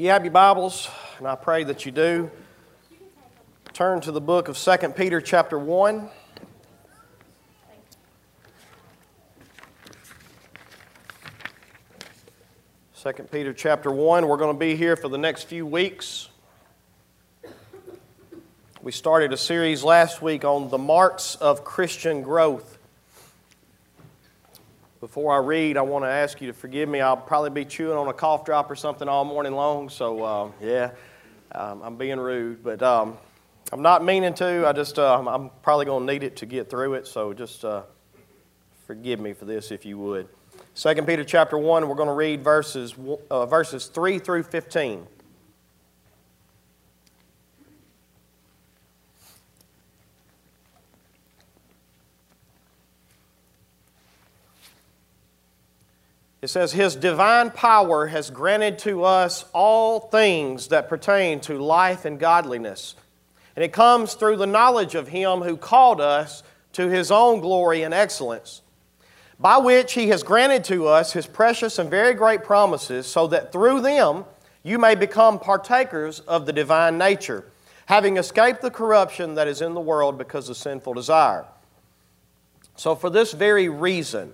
If you have your Bibles, and I pray that you do, turn to the book of 2 Peter, chapter 1. Second Peter chapter 1. We're going to be here for the next few weeks. We started a series last week on the marks of Christian growth. Before I read, I want to ask you to forgive me. I'll probably be chewing on a cough drop or something all morning long, so uh, yeah, um, I'm being rude. But um, I'm not meaning to. I just, uh, I'm probably going to need it to get through it, so just uh, forgive me for this if you would. 2 Peter chapter 1, we're going to read verses, uh, verses 3 through 15. It says, His divine power has granted to us all things that pertain to life and godliness. And it comes through the knowledge of Him who called us to His own glory and excellence, by which He has granted to us His precious and very great promises, so that through them you may become partakers of the divine nature, having escaped the corruption that is in the world because of sinful desire. So, for this very reason,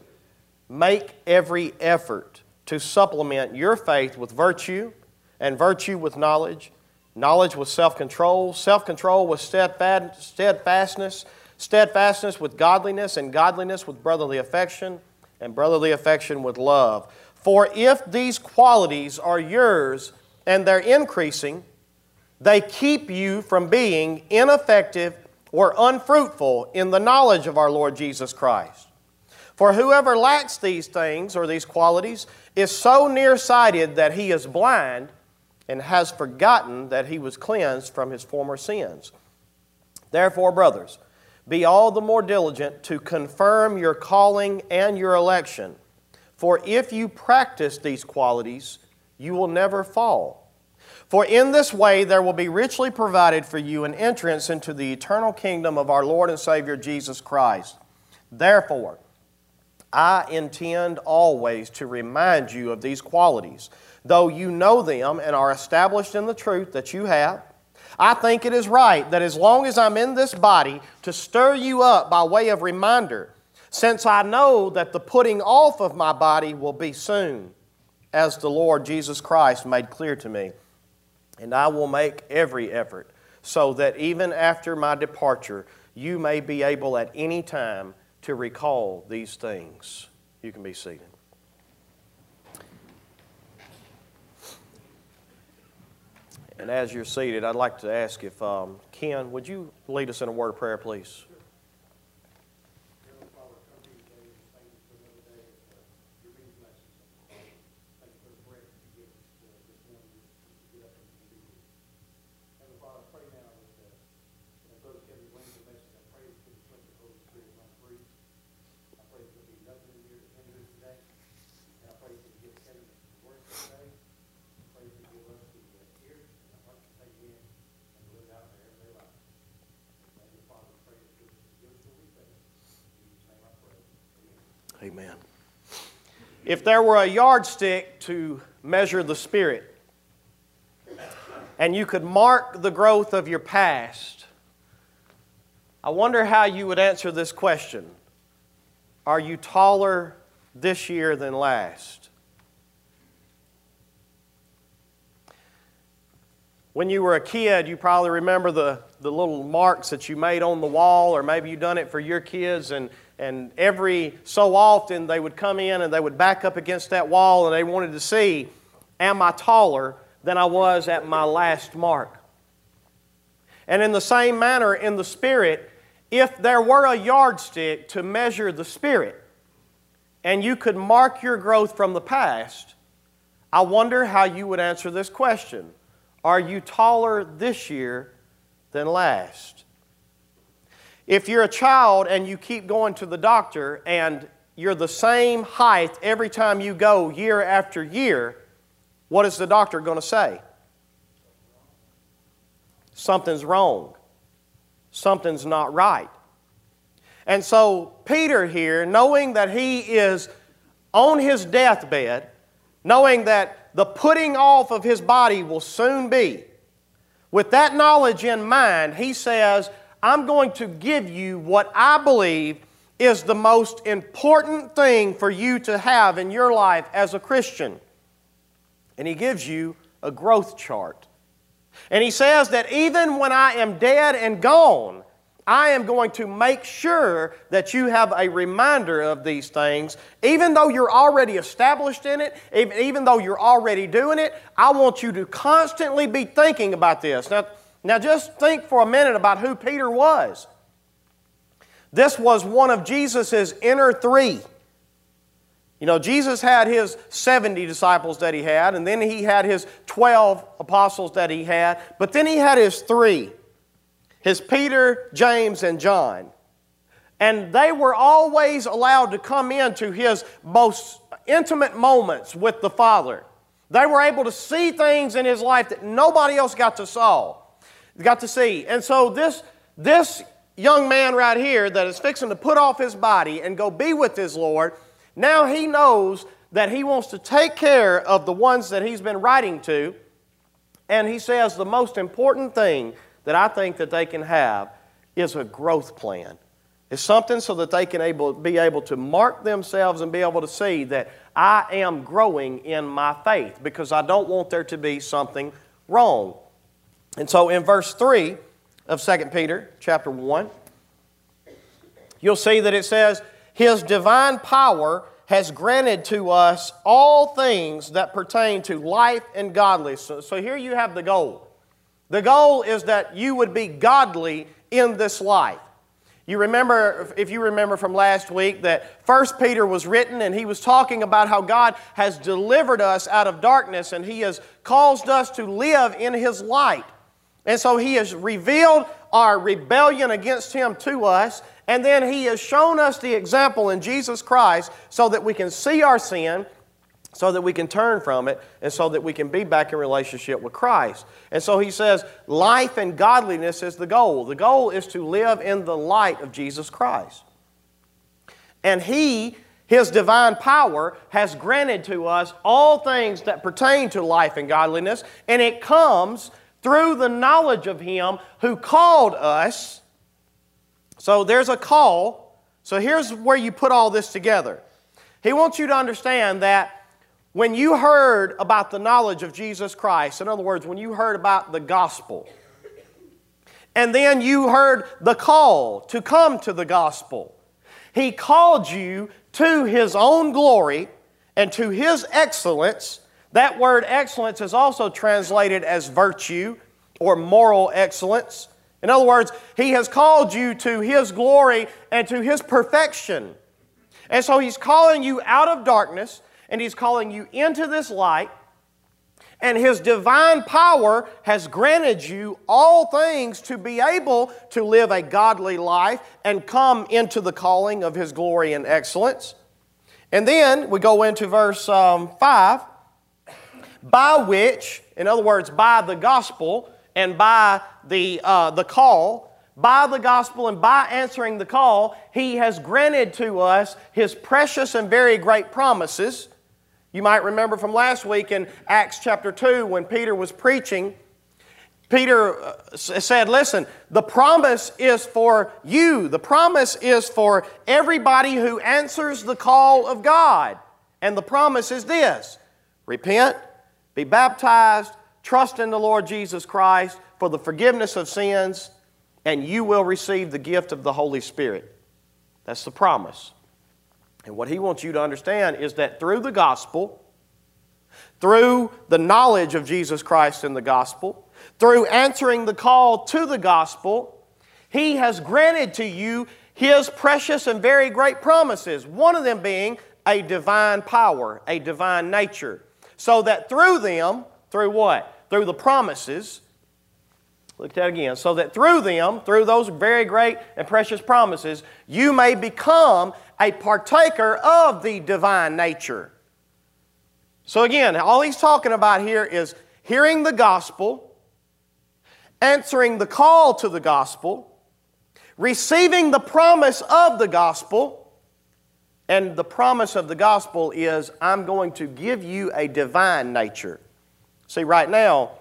Make every effort to supplement your faith with virtue, and virtue with knowledge, knowledge with self control, self control with steadfastness, steadfastness with godliness, and godliness with brotherly affection, and brotherly affection with love. For if these qualities are yours and they're increasing, they keep you from being ineffective or unfruitful in the knowledge of our Lord Jesus Christ. For whoever lacks these things or these qualities is so nearsighted that he is blind and has forgotten that he was cleansed from his former sins. Therefore, brothers, be all the more diligent to confirm your calling and your election. For if you practice these qualities, you will never fall. For in this way there will be richly provided for you an entrance into the eternal kingdom of our Lord and Savior Jesus Christ. Therefore, I intend always to remind you of these qualities, though you know them and are established in the truth that you have. I think it is right that as long as I'm in this body, to stir you up by way of reminder, since I know that the putting off of my body will be soon, as the Lord Jesus Christ made clear to me. And I will make every effort so that even after my departure, you may be able at any time to recall these things. You can be seated. And as you're seated, I'd like to ask if um, Ken, would you lead us in a word of prayer, please? Amen. If there were a yardstick to measure the Spirit, and you could mark the growth of your past, I wonder how you would answer this question Are you taller this year than last? When you were a kid, you probably remember the, the little marks that you made on the wall, or maybe you done it for your kids, and and every so often they would come in and they would back up against that wall and they wanted to see, am I taller than I was at my last mark? And in the same manner, in the Spirit, if there were a yardstick to measure the Spirit and you could mark your growth from the past, I wonder how you would answer this question Are you taller this year than last? If you're a child and you keep going to the doctor and you're the same height every time you go year after year, what is the doctor going to say? Something's wrong. Something's not right. And so, Peter here, knowing that he is on his deathbed, knowing that the putting off of his body will soon be. With that knowledge in mind, he says, I'm going to give you what I believe is the most important thing for you to have in your life as a Christian. And he gives you a growth chart. And he says that even when I am dead and gone, I am going to make sure that you have a reminder of these things. Even though you're already established in it, even, though you're already doing it, I want you to constantly be thinking about this. Now, now, just think for a minute about who Peter was. This was one of Jesus' inner three. You know, Jesus had his 70 disciples that he had, and then he had his 12 apostles that he had, but then he had his three his Peter, James, and John. And they were always allowed to come into his most intimate moments with the Father. They were able to see things in his life that nobody else got to saw, got to see. And so this, this young man right here that is fixing to put off his body and go be with his Lord, now he knows that he wants to take care of the ones that he's been writing to. And he says the most important thing that I think that they can have is a growth plan. It's something so that they can able, be able to mark themselves and be able to see that I am growing in my faith because I don't want there to be something wrong. And so in verse 3 of 2 Peter chapter 1, you'll see that it says, His divine power has granted to us all things that pertain to life and godliness. So, so here you have the goal. The goal is that you would be godly in this life. You remember, if you remember from last week, that First Peter was written and he was talking about how God has delivered us out of darkness and he has caused us to live in his light. And so he has revealed our rebellion against him to us, and then he has shown us the example in Jesus Christ so that we can see our sin so that we can turn from it and so that we can be back in relationship with Christ. And so he says, life and godliness is the goal. The goal is to live in the light of Jesus Christ. And he, his divine power, has granted to us all things that pertain to life and godliness, and it comes through the knowledge of him who called us. So there's a call. So here's where you put all this together. He wants you to understand that when you heard about the knowledge of Jesus Christ, in other words, when you heard about the gospel, and then you heard the call to come to the gospel, He called you to His own glory and to His excellence. That word excellence is also translated as virtue or moral excellence. In other words, He has called you to His glory and to His perfection. And so He's calling you out of darkness and He's calling you into this light. And His divine power has granted you all things to be able to live a godly life and come into the calling of His glory and excellence. And then we go into verse um, 5 by which, in other words, by the gospel and by the, uh, the call, by the gospel and by answering the call, He has granted to us His precious and very great promises you might remember from last week in Acts chapter 2 when Peter was preaching, Peter uh, said, Listen, the promise is for you. The promise is for everybody who answers the call of God. And the promise is this repent, be baptized, trust in the Lord Jesus Christ for the forgiveness of sins, and you will receive the gift of the Holy Spirit. That's the promise. And what he wants you to understand is that through the gospel, through the knowledge of Jesus Christ in the gospel, through answering the call to the gospel, he has granted to you his precious and very great promises, one of them being a divine power, a divine nature. So that through them, through what? Through the promises, Look at that again. So that through them, through those very great and precious promises, you may become a partaker of the divine nature. So again, all he's talking about here is hearing the gospel, answering the call to the gospel, receiving the promise of the gospel, And the promise of the gospel is I'm going to give you a divine nature. See, right now,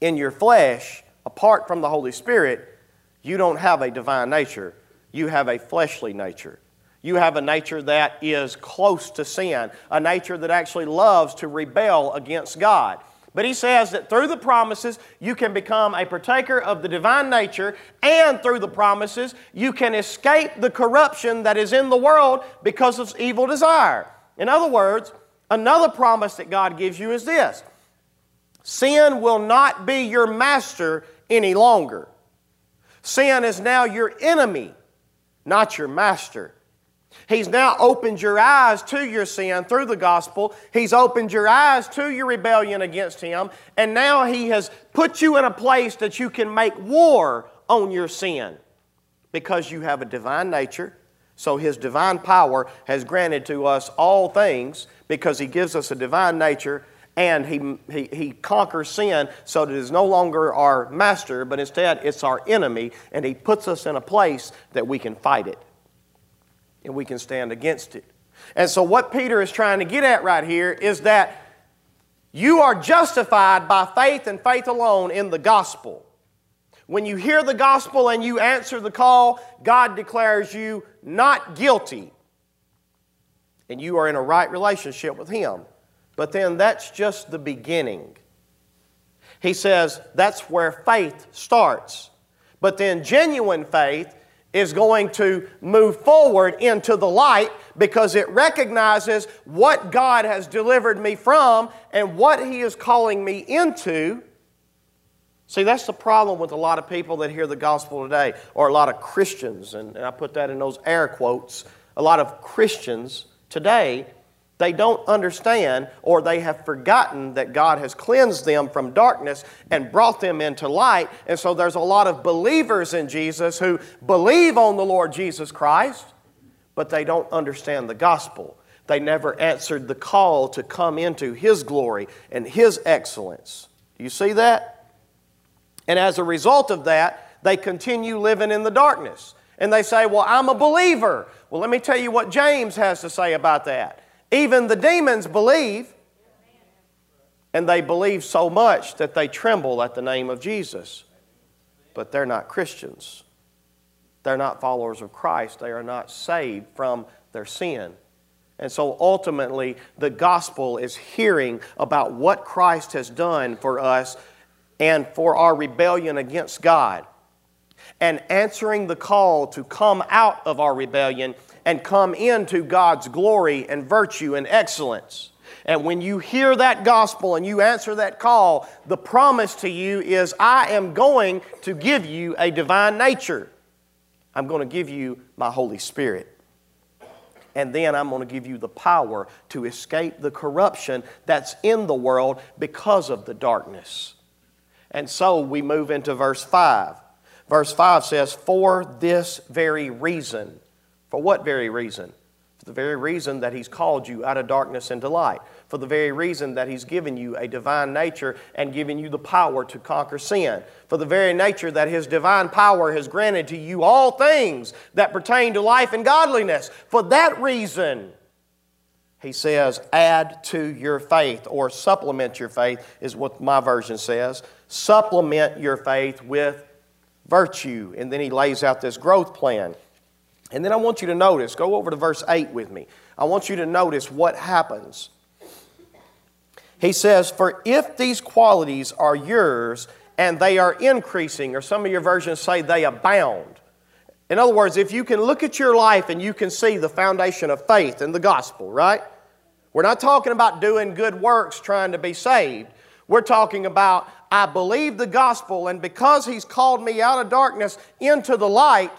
in your flesh, apart from the Holy Spirit, you don't have a divine nature. You have a fleshly nature. You have a nature that is close to sin, a nature that actually loves to rebel against God. But he says that through the promises, you can become a partaker of the divine nature, and through the promises, you can escape the corruption that is in the world because of evil desire. In other words, another promise that God gives you is this sin will not be your master any longer. Sin is now your enemy, not your master. He's now opened your eyes to your sin through the gospel. He's opened your eyes to your rebellion against Him. And now He has put you in a place that you can make war on your sin because you have a divine nature. So His divine power has granted to us all things because He gives us a divine nature and he, he, he conquers sin so that it is no longer our master, but instead it's our enemy, and He puts us in a place that we can fight it and we can stand against it. And so, what Peter is trying to get at right here is that you are justified by faith and faith alone in the gospel. When you hear the gospel and you answer the call, God declares you not guilty. And you are in a right relationship with Him. But then that's just the beginning. He says that's where faith starts. But then genuine faith is going to move forward into the light because it recognizes what God has delivered me from and what He is calling me into. See, that's the problem with a lot of people that hear the gospel today, or a lot of Christians, and I put that in those air quotes. A lot of Christians today they don't understand or they have forgotten that God has cleansed them from darkness and brought them into light. And so there's a lot of believers in Jesus who believe on the Lord Jesus Christ, but they don't understand the gospel. They never answered the call to come into His glory and His excellence. Do you see that? And as a result of that, they continue living in the darkness. And they say, Well, I'm a believer. Well, let me tell you what James has to say about that. Even the demons believe, and they believe so much that they tremble at the name of Jesus. But they're not Christians. They're not followers of Christ. They are not saved from their sin. And so ultimately, the gospel is hearing about what Christ has done for us and for our rebellion against God, and answering the call to come out of our rebellion and come into God's glory and virtue and excellence. And when you hear that gospel and you answer that call, the promise to you is I am going to give you a divine nature. I'm going to give you my Holy Spirit. And then I'm going to give you the power to escape the corruption that's in the world because of the darkness. And so we move into verse 5. Verse 5 says, For this very reason. For what very reason? For the very reason that He's called you out of darkness into light. For the very reason that He's given you a divine nature and given you the power to conquer sin. For the very nature that His divine power has granted to you all things that pertain to life and godliness. For that reason, he says, add to your faith or supplement your faith, is what my version says. Supplement your faith with virtue. And then he lays out this growth plan. And then I want you to notice, go over to verse 8 with me. I want you to notice what happens. He says, For if these qualities are yours and they are increasing, or some of your versions say they abound. In other words, if you can look at your life and you can see the foundation of faith in the gospel, right? We're not talking about doing good works trying to be saved. We're talking about, I believe the gospel, and because He's called me out of darkness into the light,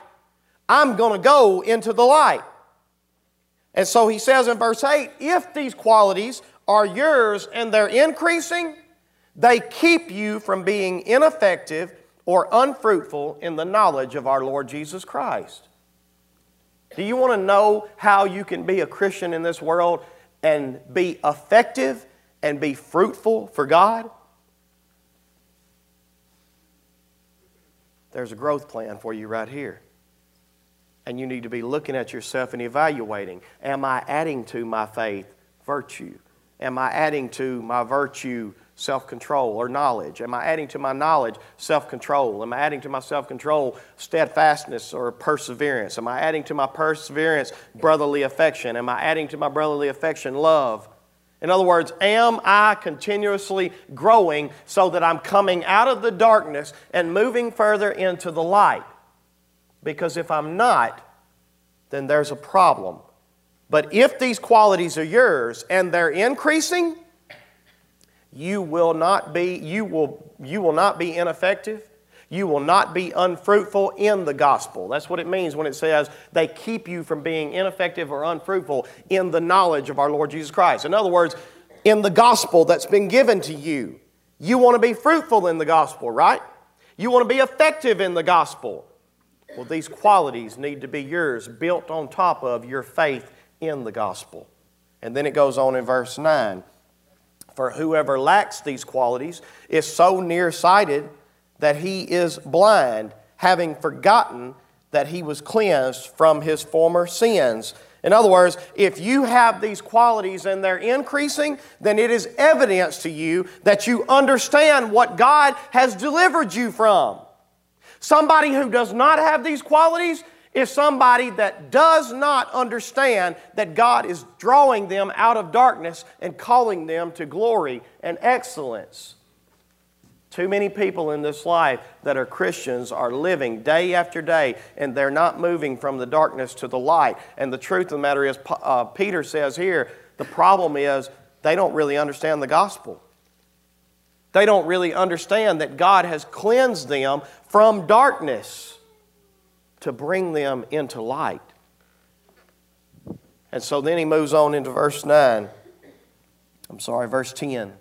I'm going to go into the light. And so he says in verse 8 if these qualities are yours and they're increasing, they keep you from being ineffective or unfruitful in the knowledge of our Lord Jesus Christ. Do you want to know how you can be a Christian in this world and be effective and be fruitful for God? There's a growth plan for you right here. And you need to be looking at yourself and evaluating Am I adding to my faith virtue? Am I adding to my virtue self control or knowledge? Am I adding to my knowledge self control? Am I adding to my self control steadfastness or perseverance? Am I adding to my perseverance brotherly affection? Am I adding to my brotherly affection love? In other words, am I continuously growing so that I'm coming out of the darkness and moving further into the light? Because if I'm not, then there's a problem. But if these qualities are yours and they're increasing, you will not be, you will, you will not be ineffective. You will not be unfruitful in the gospel. That's what it means when it says they keep you from being ineffective or unfruitful in the knowledge of our Lord Jesus Christ. In other words, in the gospel that's been given to you. You want to be fruitful in the gospel, right? You want to be effective in the gospel. Well, these qualities need to be yours, built on top of your faith in the gospel. And then it goes on in verse 9 For whoever lacks these qualities is so nearsighted that he is blind, having forgotten that he was cleansed from his former sins. In other words, if you have these qualities and they're increasing, then it is evidence to you that you understand what God has delivered you from. Somebody who does not have these qualities is somebody that does not understand that God is drawing them out of darkness and calling them to glory and excellence. Too many people in this life that are Christians are living day after day and they're not moving from the darkness to the light. And the truth of the matter is, uh, Peter says here, the problem is they don't really understand the gospel. They don't really understand that God has cleansed them from darkness to bring them into light. And so then he moves on into verse 9. I'm sorry, verse 10.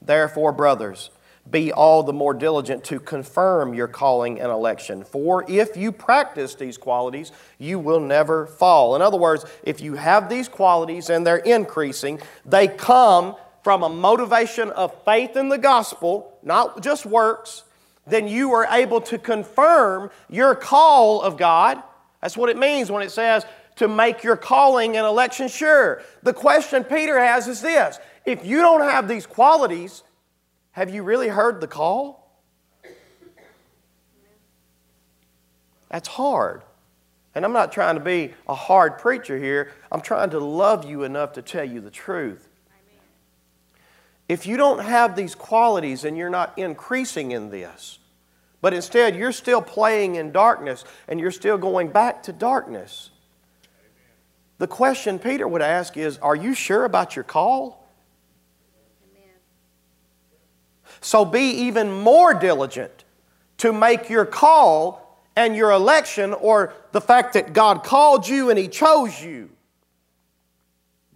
Therefore, brothers, be all the more diligent to confirm your calling and election. For if you practice these qualities, you will never fall. In other words, if you have these qualities and they're increasing, they come from a motivation of faith in the gospel, not just works, then you are able to confirm your call of God. That's what it means when it says to make your calling and election sure. The question Peter has is this if you don't have these qualities, have you really heard the call? That's hard. And I'm not trying to be a hard preacher here. I'm trying to love you enough to tell you the truth. If you don't have these qualities and you're not increasing in this, but instead you're still playing in darkness and you're still going back to darkness, the question Peter would ask is Are you sure about your call? So be even more diligent to make your call and your election, or the fact that God called you and He chose you.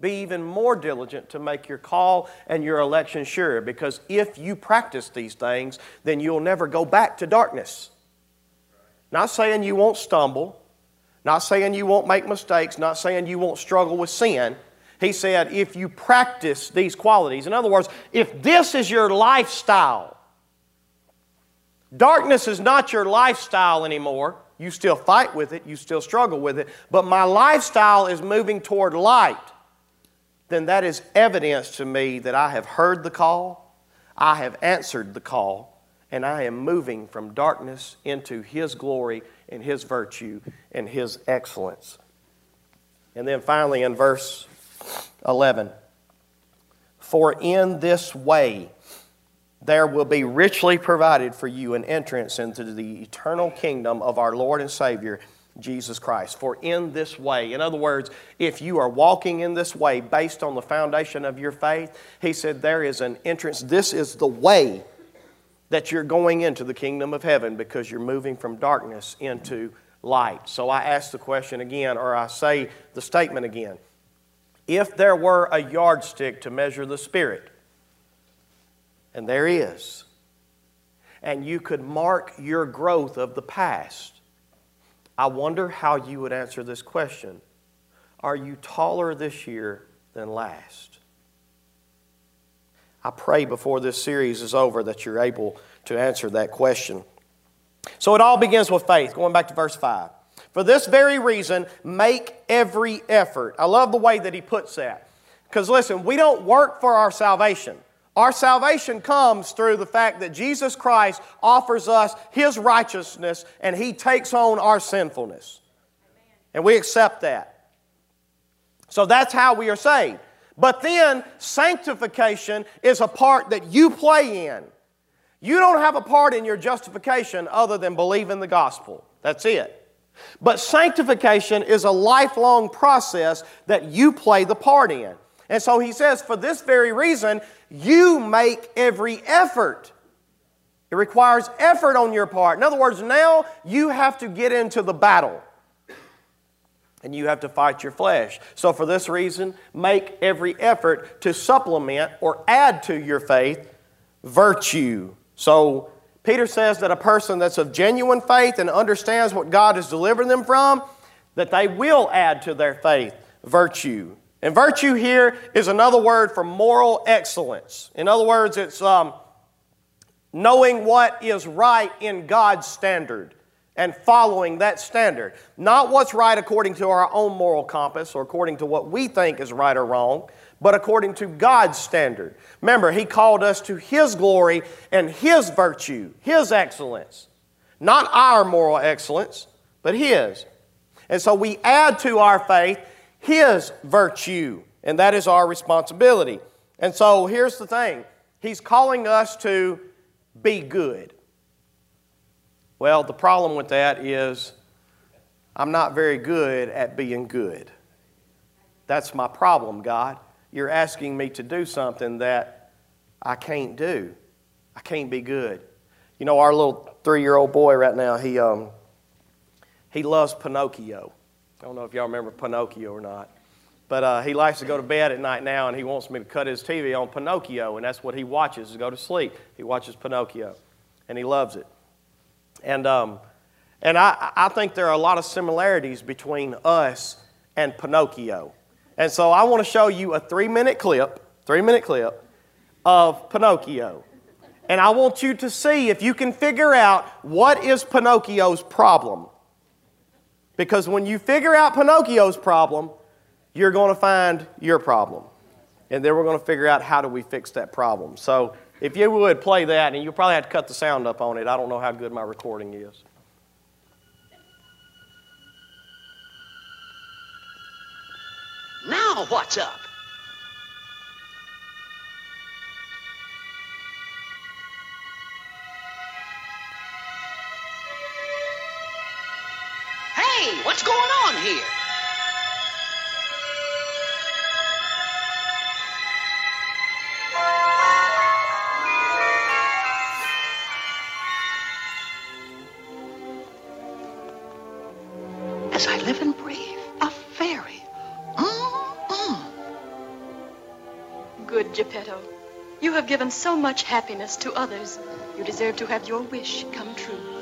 Be even more diligent to make your call and your election sure, because if you practice these things, then you'll never go back to darkness. Not saying you won't stumble, not saying you won't make mistakes, not saying you won't struggle with sin he said, if you practice these qualities, in other words, if this is your lifestyle, darkness is not your lifestyle anymore. You still fight with it, you still struggle with it, but my lifestyle is moving toward light, then that is evidence to me that I have heard the call, I have answered the call, and I am moving from darkness into His glory and His virtue and His excellence. And then finally, in verse 11. For in this way there will be richly provided for you an entrance into the eternal kingdom of our Lord and Savior, Jesus Christ. For in this way, in other words, if you are walking in this way based on the foundation of your faith, he said there is an entrance. This is the way that you're going into the kingdom of heaven because you're moving from darkness into light. So I ask the question again, or I say the statement again if there were a yardstick to measure the Spirit, and there is, and you could mark your growth of the past, I wonder how you would answer this question Are you taller this year than last? I pray before this series is over that you're able to answer that question. So it all begins with faith. Going back to verse 5. For this very reason, make every effort. I love the way that he puts that. Because listen, we don't work for our salvation. Our salvation comes through the fact that Jesus Christ offers us His righteousness and He takes on our sinfulness. And we accept that. So that's how we are saved. But then sanctification is a part that you play in. You don't have a part in your justification other than believing the gospel. That's it. But sanctification is a lifelong process that you play the part in. And so he says, for this very reason, you make every effort. It requires effort on your part. In other words, now you have to get into the battle and you have to fight your flesh. So, for this reason, make every effort to supplement or add to your faith virtue. So, Peter says that a person that's of genuine faith and understands what God has delivered them from, that they will add to their faith virtue. And virtue here is another word for moral excellence. In other words, it's um, knowing what is right in God's standard and following that standard. Not what's right according to our own moral compass or according to what we think is right or wrong, but according to God's standard. Remember, He called us to His glory and His virtue, His excellence. Not our moral excellence, but His. And so we add to our faith His virtue, and that is our responsibility. And so here's the thing He's calling us to be good. Well, the problem with that is I'm not very good at being good. That's my problem, God. You're asking me to do something that I can't do. I can't be good. You know, our little three year old boy right now, he, um, he loves Pinocchio. I don't know if y'all remember Pinocchio or not. But uh, he likes to go to bed at night now, and he wants me to cut his TV on Pinocchio, and that's what he watches to go to sleep. He watches Pinocchio, and he loves it. And, um, and I, I think there are a lot of similarities between us and Pinocchio. And so I want to show you a three minute clip, three minute clip of Pinocchio. And I want you to see if you can figure out what is Pinocchio's problem. Because when you figure out Pinocchio's problem, you're going to find your problem. And then we're going to figure out how do we fix that problem. So if you would play that, and you'll probably have to cut the sound up on it. I don't know how good my recording is. Now what's up? What's going on here? As I live and breathe, a fairy. Mm-mm. Good Geppetto. You have given so much happiness to others. You deserve to have your wish come true.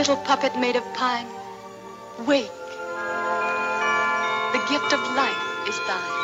Little puppet made of pine, wake. The gift of life is thine.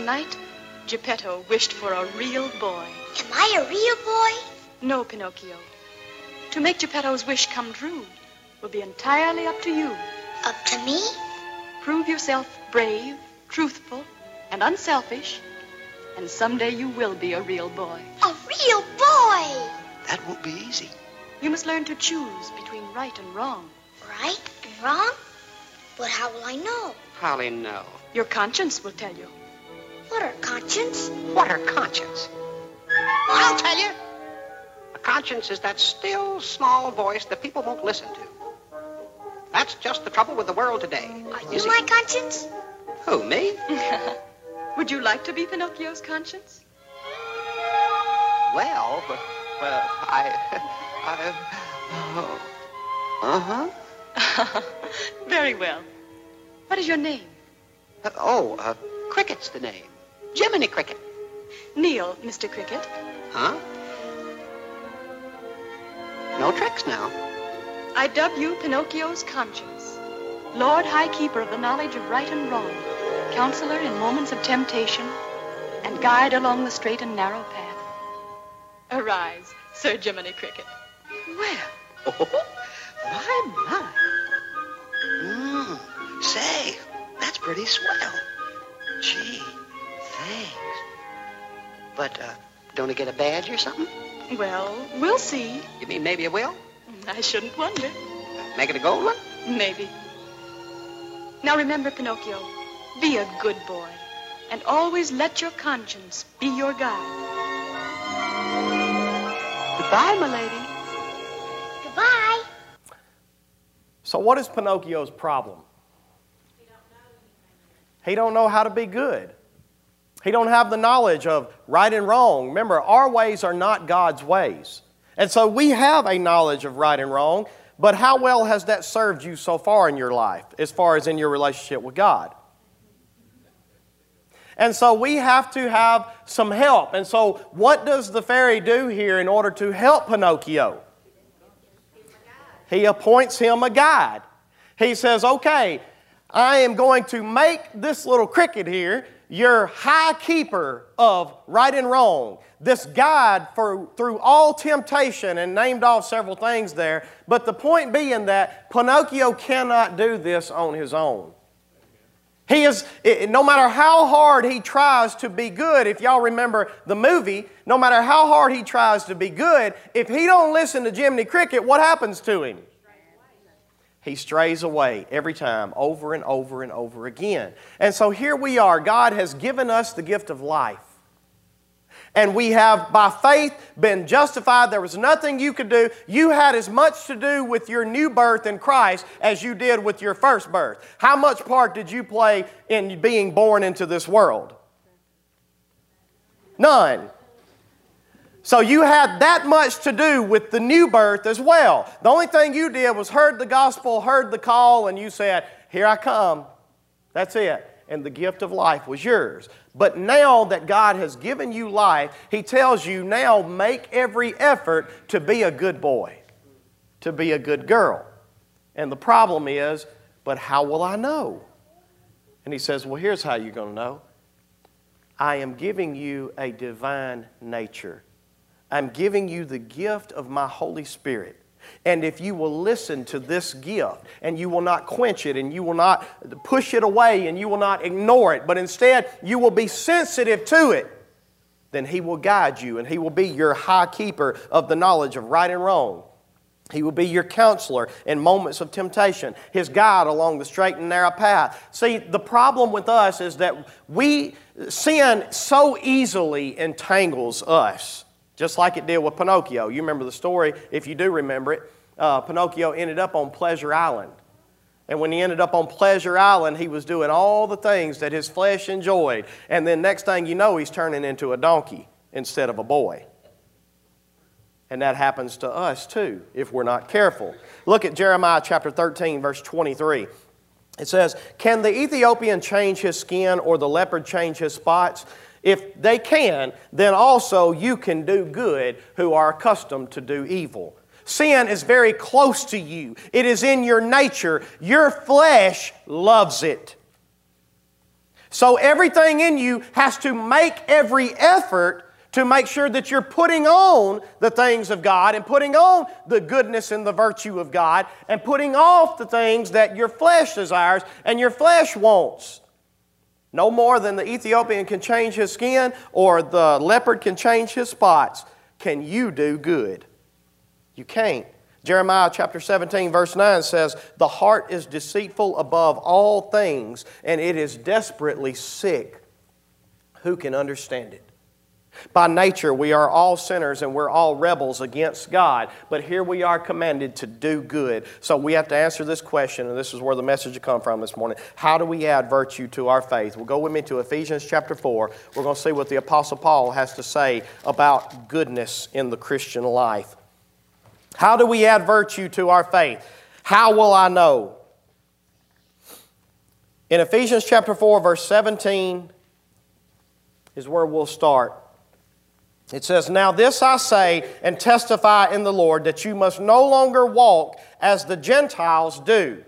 Tonight Geppetto wished for a real boy. Am I a real boy? No, Pinocchio. To make Geppetto's wish come true will be entirely up to you. Up to me? Prove yourself brave, truthful, and unselfish, and someday you will be a real boy. A real boy. That won't be easy. You must learn to choose between right and wrong. Right and wrong? But how will I know? Holly, no. Your conscience will tell you. What are conscience? What are conscience? I'll tell you. A conscience is that still, small voice that people won't listen to. That's just the trouble with the world today. Are You you see- my conscience? Who, me? Would you like to be Pinocchio's conscience? Well, well, I, I, oh, uh-huh. Very well. What is your name? Uh, oh, uh, Cricket's the name. Jiminy Cricket. Kneel, Mr. Cricket. Huh? No tricks now. I dub you Pinocchio's conscience, Lord High Keeper of the knowledge of right and wrong, counselor in moments of temptation, and guide along the straight and narrow path. Arise, Sir Jiminy Cricket. Well, oh, my, my. Mm, say, that's pretty swell. Gee, thanks. But, uh, don't I get a badge or something? Well, we'll see. You mean maybe it will? I shouldn't wonder. Make it a gold one? Maybe. Now remember, Pinocchio, be a good boy, and always let your conscience be your guide. Goodbye, my lady. Goodbye. So, what is Pinocchio's problem? He don't know how to be good. He don't have the knowledge of right and wrong. Remember, our ways are not God's ways. And so we have a knowledge of right and wrong, but how well has that served you so far in your life as far as in your relationship with God? And so we have to have some help. And so, what does the fairy do here in order to help Pinocchio? He appoints him a guide. He says, Okay, I am going to make this little cricket here your high keeper of right and wrong, this guide for through all temptation, and named off several things there. But the point being that Pinocchio cannot do this on his own. He is, no matter how hard he tries to be good, if y'all remember the movie, no matter how hard he tries to be good, if he don't listen to Jiminy Cricket, what happens to him? He strays away every time, over and over and over again. And so here we are. God has given us the gift of life. And we have, by faith, been justified. There was nothing you could do. You had as much to do with your new birth in Christ as you did with your first birth. How much part did you play in being born into this world? None. So you had that much to do with the new birth as well. The only thing you did was heard the gospel, heard the call, and you said, Here I come. That's it. And the gift of life was yours. But now that God has given you life, He tells you now make every effort to be a good boy, to be a good girl. And the problem is, but how will I know? And He says, Well, here's how you're going to know I am giving you a divine nature. I'm giving you the gift of my Holy Spirit. And if you will listen to this gift and you will not quench it and you will not push it away and you will not ignore it, but instead you will be sensitive to it, then He will guide you and He will be your high keeper of the knowledge of right and wrong. He will be your counselor in moments of temptation, His guide along the straight and narrow path. See, the problem with us is that we, sin so easily entangles us just like it did with Pinocchio. You remember the story, if you do remember it. Uh, Pinocchio ended up on Pleasure Island. And when he ended up on Pleasure Island, he was doing all the things that his flesh enjoyed. And then next thing you know, he's turning into a donkey instead of a boy. And that happens to us too if we're not careful. Look at Jeremiah chapter 13, verse 23. It says, Can the Ethiopian change his skin or the leopard change his spots? If they can, then also you can do good who are accustomed to do evil. Sin is very close to you, it is in your nature. Your flesh loves it. So everything in you has to make every effort to make sure that you're putting on the things of God and putting on the goodness and the virtue of God and putting off the things that your flesh desires and your flesh wants. No more than the Ethiopian can change his skin or the leopard can change his spots. Can you do good? You can't. Jeremiah chapter 17, verse 9 says, The heart is deceitful above all things, and it is desperately sick. Who can understand it? By nature, we are all sinners and we're all rebels against God. But here we are commanded to do good. So we have to answer this question, and this is where the message will come from this morning. How do we add virtue to our faith? Well, go with me to Ephesians chapter 4. We're going to see what the Apostle Paul has to say about goodness in the Christian life. How do we add virtue to our faith? How will I know? In Ephesians chapter 4, verse 17 is where we'll start. It says, Now this I say and testify in the Lord that you must no longer walk as the Gentiles do.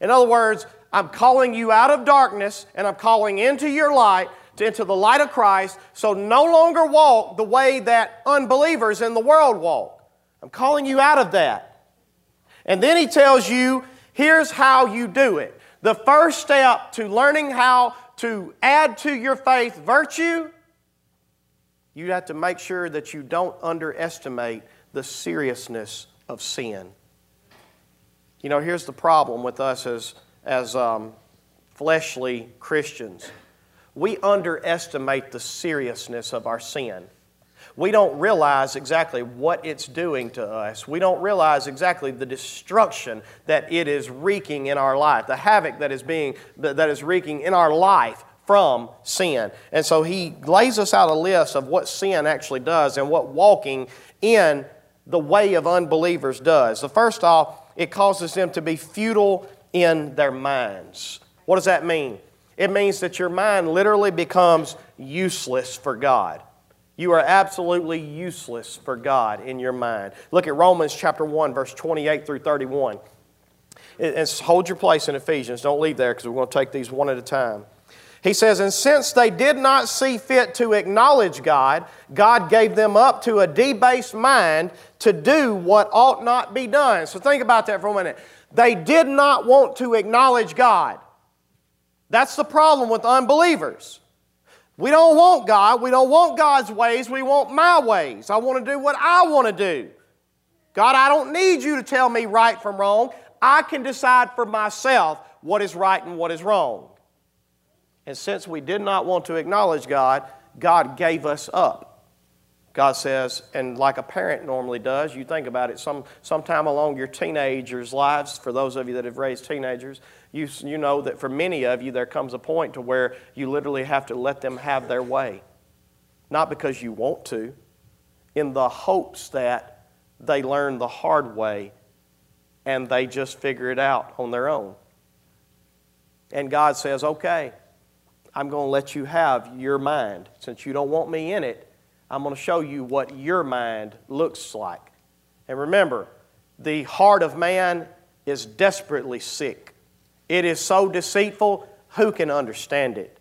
In other words, I'm calling you out of darkness and I'm calling into your light, into the light of Christ, so no longer walk the way that unbelievers in the world walk. I'm calling you out of that. And then he tells you, here's how you do it. The first step to learning how to add to your faith virtue you have to make sure that you don't underestimate the seriousness of sin. You know, here's the problem with us as, as um, fleshly Christians we underestimate the seriousness of our sin. We don't realize exactly what it's doing to us. We don't realize exactly the destruction that it is wreaking in our life, the havoc that is being that is wreaking in our life from sin. And so he lays us out a list of what sin actually does and what walking in the way of unbelievers does. The first off, it causes them to be futile in their minds. What does that mean? It means that your mind literally becomes useless for God. You are absolutely useless for God in your mind. Look at Romans chapter 1, verse 28 through 31. And hold your place in Ephesians. Don't leave there because we're going to take these one at a time. He says, And since they did not see fit to acknowledge God, God gave them up to a debased mind to do what ought not be done. So think about that for a minute. They did not want to acknowledge God. That's the problem with unbelievers. We don't want God. We don't want God's ways. We want my ways. I want to do what I want to do. God, I don't need you to tell me right from wrong. I can decide for myself what is right and what is wrong. And since we did not want to acknowledge God, God gave us up. God says, and like a parent normally does, you think about it some sometime along your teenagers' lives, for those of you that have raised teenagers, you, you know that for many of you there comes a point to where you literally have to let them have their way. Not because you want to, in the hopes that they learn the hard way and they just figure it out on their own. And God says, okay, I'm going to let you have your mind. Since you don't want me in it, I'm going to show you what your mind looks like. And remember, the heart of man is desperately sick. It is so deceitful, who can understand it?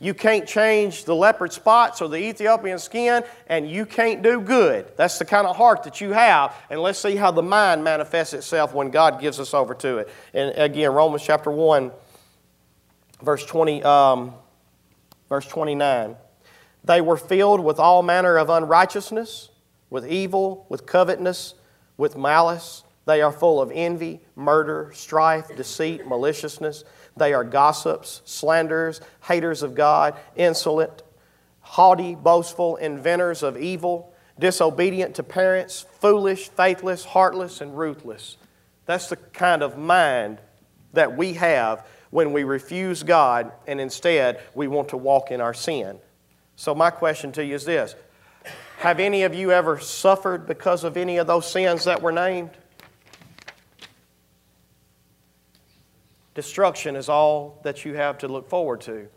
You can't change the leopard spots or the Ethiopian skin, and you can't do good. That's the kind of heart that you have. And let's see how the mind manifests itself when God gives us over to it. And again, Romans chapter 1 verse 20, um, verse 29. They were filled with all manner of unrighteousness, with evil, with covetousness, with malice. They are full of envy, murder, strife, deceit, maliciousness. They are gossips, slanderers, haters of God, insolent, haughty, boastful, inventors of evil, disobedient to parents, foolish, faithless, heartless, and ruthless. That's the kind of mind that we have when we refuse God and instead we want to walk in our sin. So, my question to you is this Have any of you ever suffered because of any of those sins that were named? Destruction is all that you have to look forward to.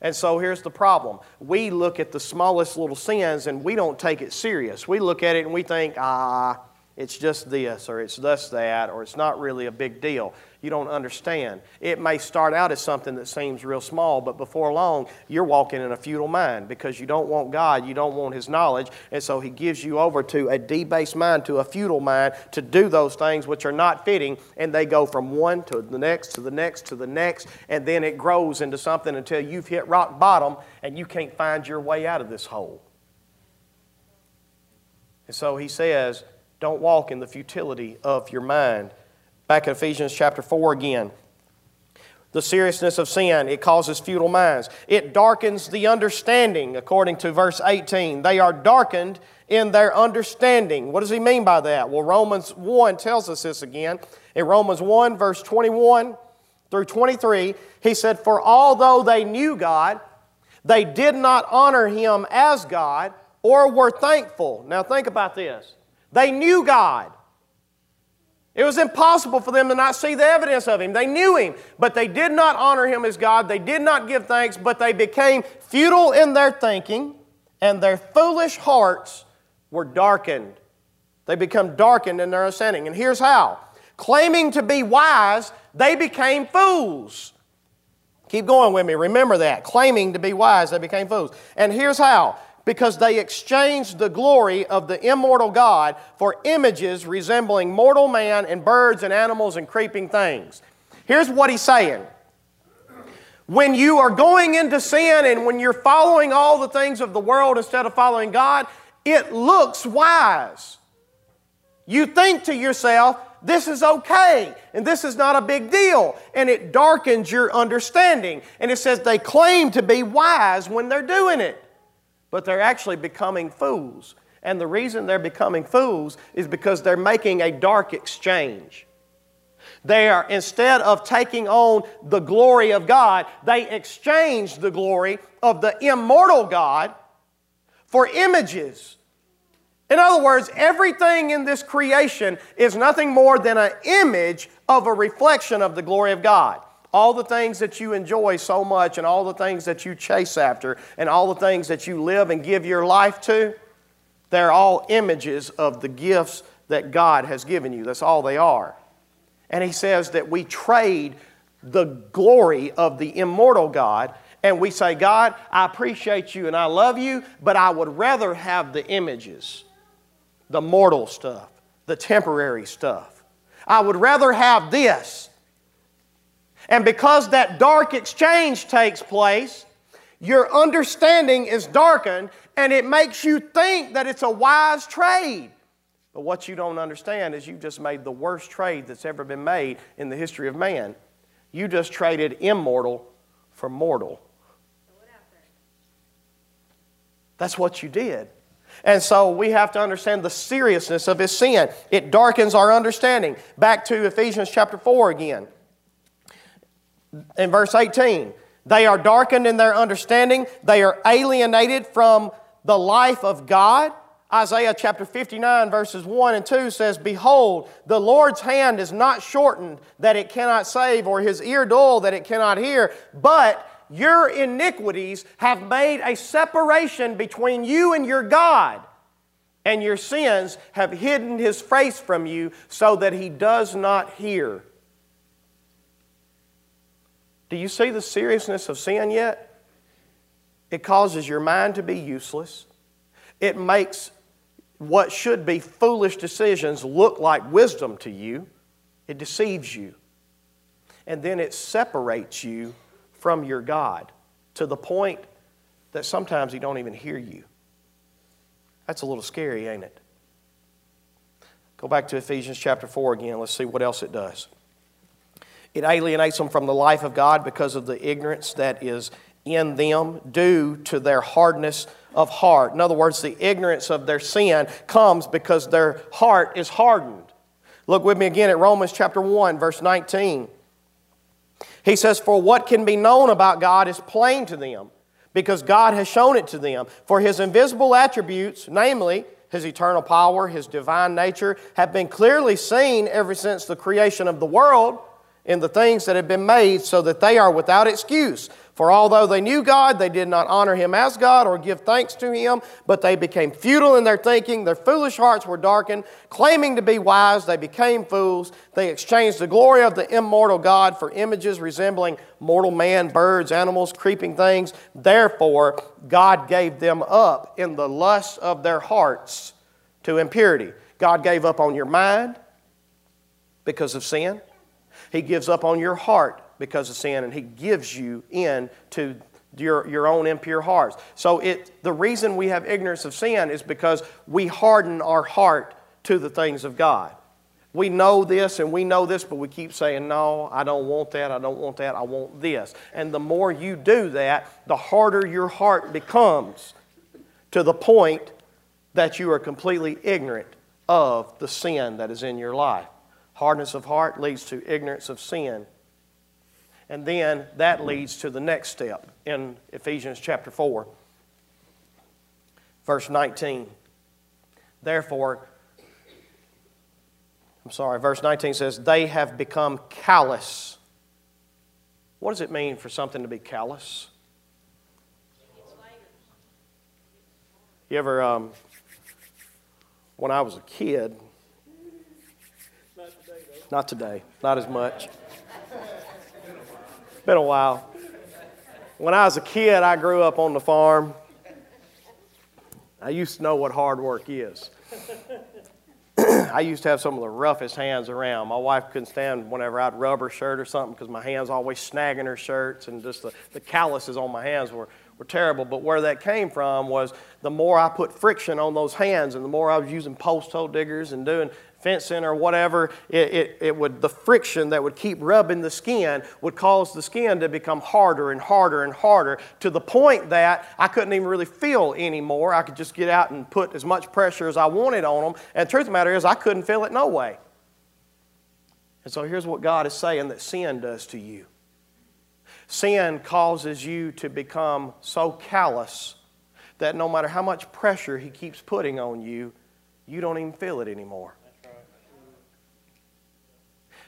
And so here's the problem. We look at the smallest little sins and we don't take it serious. We look at it and we think, ah, it's just this, or it's thus that, or it's not really a big deal you don't understand. It may start out as something that seems real small, but before long, you're walking in a futile mind because you don't want God, you don't want His knowledge, and so He gives you over to a debased mind, to a futile mind, to do those things which are not fitting, and they go from one to the next, to the next, to the next, and then it grows into something until you've hit rock bottom and you can't find your way out of this hole. And so He says, don't walk in the futility of your mind. Back in Ephesians chapter 4 again. The seriousness of sin, it causes futile minds. It darkens the understanding, according to verse 18. They are darkened in their understanding. What does he mean by that? Well, Romans 1 tells us this again. In Romans 1, verse 21 through 23, he said, For although they knew God, they did not honor him as God or were thankful. Now, think about this. They knew God. It was impossible for them to not see the evidence of him. They knew him, but they did not honor him as God. They did not give thanks, but they became futile in their thinking, and their foolish hearts were darkened. They become darkened in their understanding. And here's how claiming to be wise, they became fools. Keep going with me. Remember that. Claiming to be wise, they became fools. And here's how because they exchanged the glory of the immortal God for images resembling mortal man and birds and animals and creeping things. Here's what he's saying. When you are going into sin and when you're following all the things of the world instead of following God, it looks wise. You think to yourself, this is okay and this is not a big deal. And it darkens your understanding. And it says they claim to be wise when they're doing it but they're actually becoming fools. And the reason they're becoming fools is because they're making a dark exchange. They are, instead of taking on the glory of God, they exchange the glory of the immortal God for images. In other words, everything in this creation is nothing more than an image of a reflection of the glory of God all the things that you enjoy so much and all the things that you chase after and all the things that you live and give your life to, they're all images of the gifts that God has given you. That's all they are. And he says that we trade the glory of the immortal God and we say, God, I appreciate you and I love you, but I would rather have the images, the mortal stuff, the temporary stuff. I would rather have this and because that dark exchange takes place, your understanding is darkened and it makes you think that it's a wise trade. But what you don't understand is you've just made the worst trade that's ever been made in the history of man. You just traded immortal for mortal. That's what you did. And so we have to understand the seriousness of his sin. It darkens our understanding. Back to Ephesians chapter 4 again in verse 18. They are darkened in their understanding, they are alienated from the life of God. Isaiah chapter 59, verses 1 and 2 says, Behold, the Lord's hand is not shortened that it cannot save, or his ear dull that it cannot hear, but your iniquities have made a separation between you and your God, and your sins have hidden his face from you so that he does not hear. Do you see the seriousness of sin yet? It causes your mind to be useless. It makes what should be foolish decisions look like wisdom to you. It deceives you. And then it separates you from your God to the point that sometimes He don't even hear you. That's a little scary, ain't it? Go back to Ephesians chapter 4 again. Let's see what else it does. It alienates them from the life of God because of the ignorance that is in them due to their hardness of heart. In other words, the ignorance of their sin comes because their heart is hardened. Look with me again at Romans chapter 1, verse 19. He says, For what can be known about God is plain to them, because God has shown it to them. For his invisible attributes, namely, his eternal power, his divine nature, have been clearly seen ever since the creation of the world in the things that have been made, so that they are without excuse. For although they knew God, they did not honor him as God or give thanks to him, but they became futile in their thinking. Their foolish hearts were darkened. Claiming to be wise, they became fools. They exchanged the glory of the immortal God for images resembling mortal man, birds, animals, creeping things. Therefore, God gave them up in the lust of their hearts to impurity. God gave up on your mind because of sin. He gives up on your heart because of sin, and He gives you in to your, your own impure hearts. So it, the reason we have ignorance of sin is because we harden our heart to the things of God. We know this and we know this, but we keep saying, No, I don't want that, I don't want that, I want this. And the more you do that, the harder your heart becomes to the point that you are completely ignorant of the sin that is in your life. Hardness of heart leads to ignorance of sin. And then that leads to the next step in Ephesians chapter 4, verse 19. Therefore, I'm sorry, verse 19 says, they have become callous. What does it mean for something to be callous? You ever, um, when I was a kid, not today, not as much. Been a while. When I was a kid, I grew up on the farm. I used to know what hard work is. I used to have some of the roughest hands around. My wife couldn't stand whenever I'd rub her shirt or something because my hands always snagging her shirts and just the, the calluses on my hands were, were terrible. But where that came from was the more I put friction on those hands and the more I was using post hole diggers and doing fencing or whatever, it, it, it, would, the friction that would keep rubbing the skin would cause the skin to become harder and harder and harder to the point that I couldn't even really feel anymore. I could just get out and put as much pressure as I wanted on them. And the truth of the matter is, I couldn't feel it no way. And so here's what God is saying that sin does to you sin causes you to become so callous that no matter how much pressure He keeps putting on you, you don't even feel it anymore.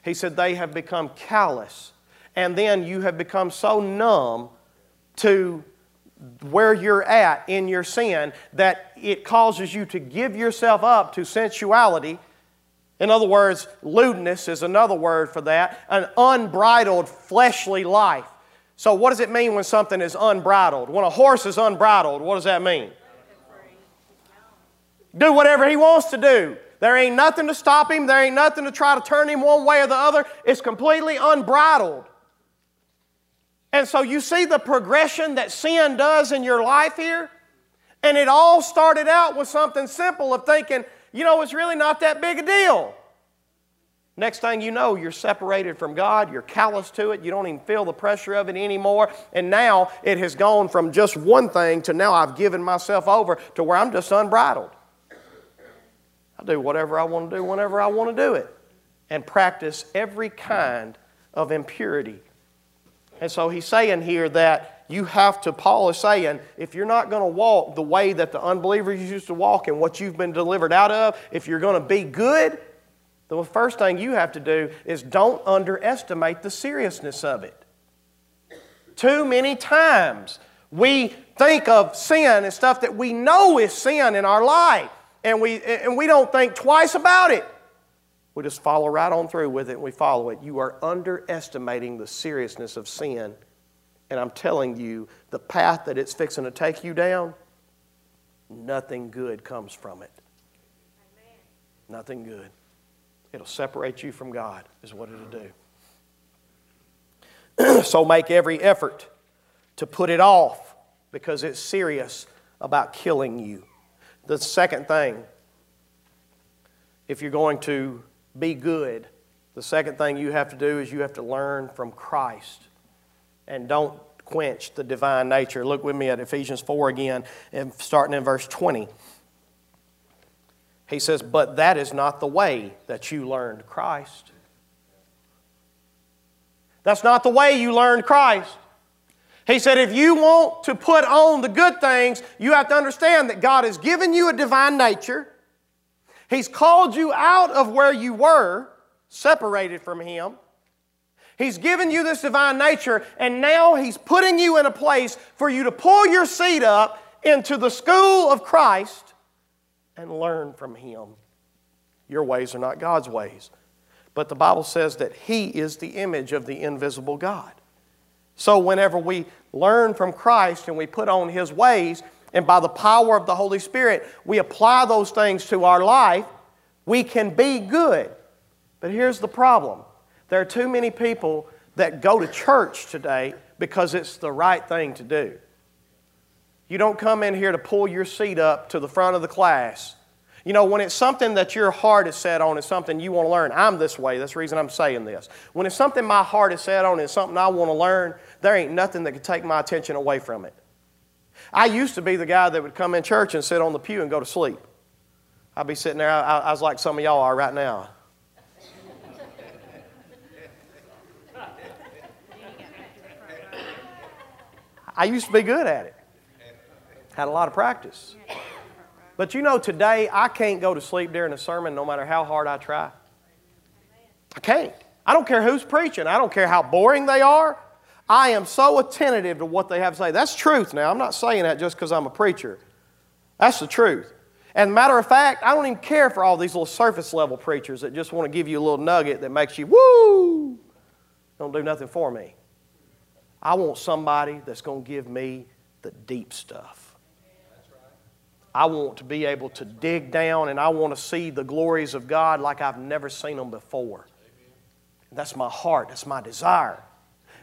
He said, They have become callous. And then you have become so numb to where you're at in your sin that it causes you to give yourself up to sensuality. In other words, lewdness is another word for that, an unbridled fleshly life. So, what does it mean when something is unbridled? When a horse is unbridled, what does that mean? Do whatever he wants to do. There ain't nothing to stop him. There ain't nothing to try to turn him one way or the other. It's completely unbridled. And so you see the progression that sin does in your life here? And it all started out with something simple of thinking, you know, it's really not that big a deal. Next thing you know, you're separated from God, you're callous to it, you don't even feel the pressure of it anymore, and now it has gone from just one thing to now I've given myself over to where I'm just unbridled. I do whatever I want to do whenever I want to do it and practice every kind of impurity. And so he's saying here that you have to, Paul is saying, if you're not going to walk the way that the unbelievers used to walk and what you've been delivered out of, if you're going to be good, the first thing you have to do is don't underestimate the seriousness of it. Too many times we think of sin as stuff that we know is sin in our life and we, and we don't think twice about it. We just follow right on through with it and we follow it. You are underestimating the seriousness of sin. And I'm telling you, the path that it's fixing to take you down, nothing good comes from it. Amen. Nothing good. It'll separate you from God, is what it'll do. so make every effort to put it off because it's serious about killing you. The second thing, if you're going to be good, the second thing you have to do is you have to learn from Christ. And don't quench the divine nature. Look with me at Ephesians 4 again, and starting in verse 20. He says, But that is not the way that you learned Christ. That's not the way you learned Christ. He said, if you want to put on the good things, you have to understand that God has given you a divine nature. He's called you out of where you were, separated from Him. He's given you this divine nature, and now He's putting you in a place for you to pull your seat up into the school of Christ and learn from Him. Your ways are not God's ways. But the Bible says that He is the image of the invisible God. So, whenever we learn from Christ and we put on His ways, and by the power of the Holy Spirit, we apply those things to our life, we can be good. But here's the problem there are too many people that go to church today because it's the right thing to do. You don't come in here to pull your seat up to the front of the class you know, when it's something that your heart is set on, it's something you want to learn. I'm this way. That's the reason I'm saying this. When it's something my heart is set on, it's something I want to learn, there ain't nothing that can take my attention away from it. I used to be the guy that would come in church and sit on the pew and go to sleep. I'd be sitting there, I, I was like some of y'all are right now. I used to be good at it. Had a lot of practice. But you know, today I can't go to sleep during a sermon no matter how hard I try. I can't. I don't care who's preaching. I don't care how boring they are. I am so attentive to what they have to say. That's truth now. I'm not saying that just because I'm a preacher. That's the truth. And matter of fact, I don't even care for all these little surface level preachers that just want to give you a little nugget that makes you woo. Don't do nothing for me. I want somebody that's going to give me the deep stuff. I want to be able to dig down and I want to see the glories of God like I've never seen them before. That's my heart, that's my desire.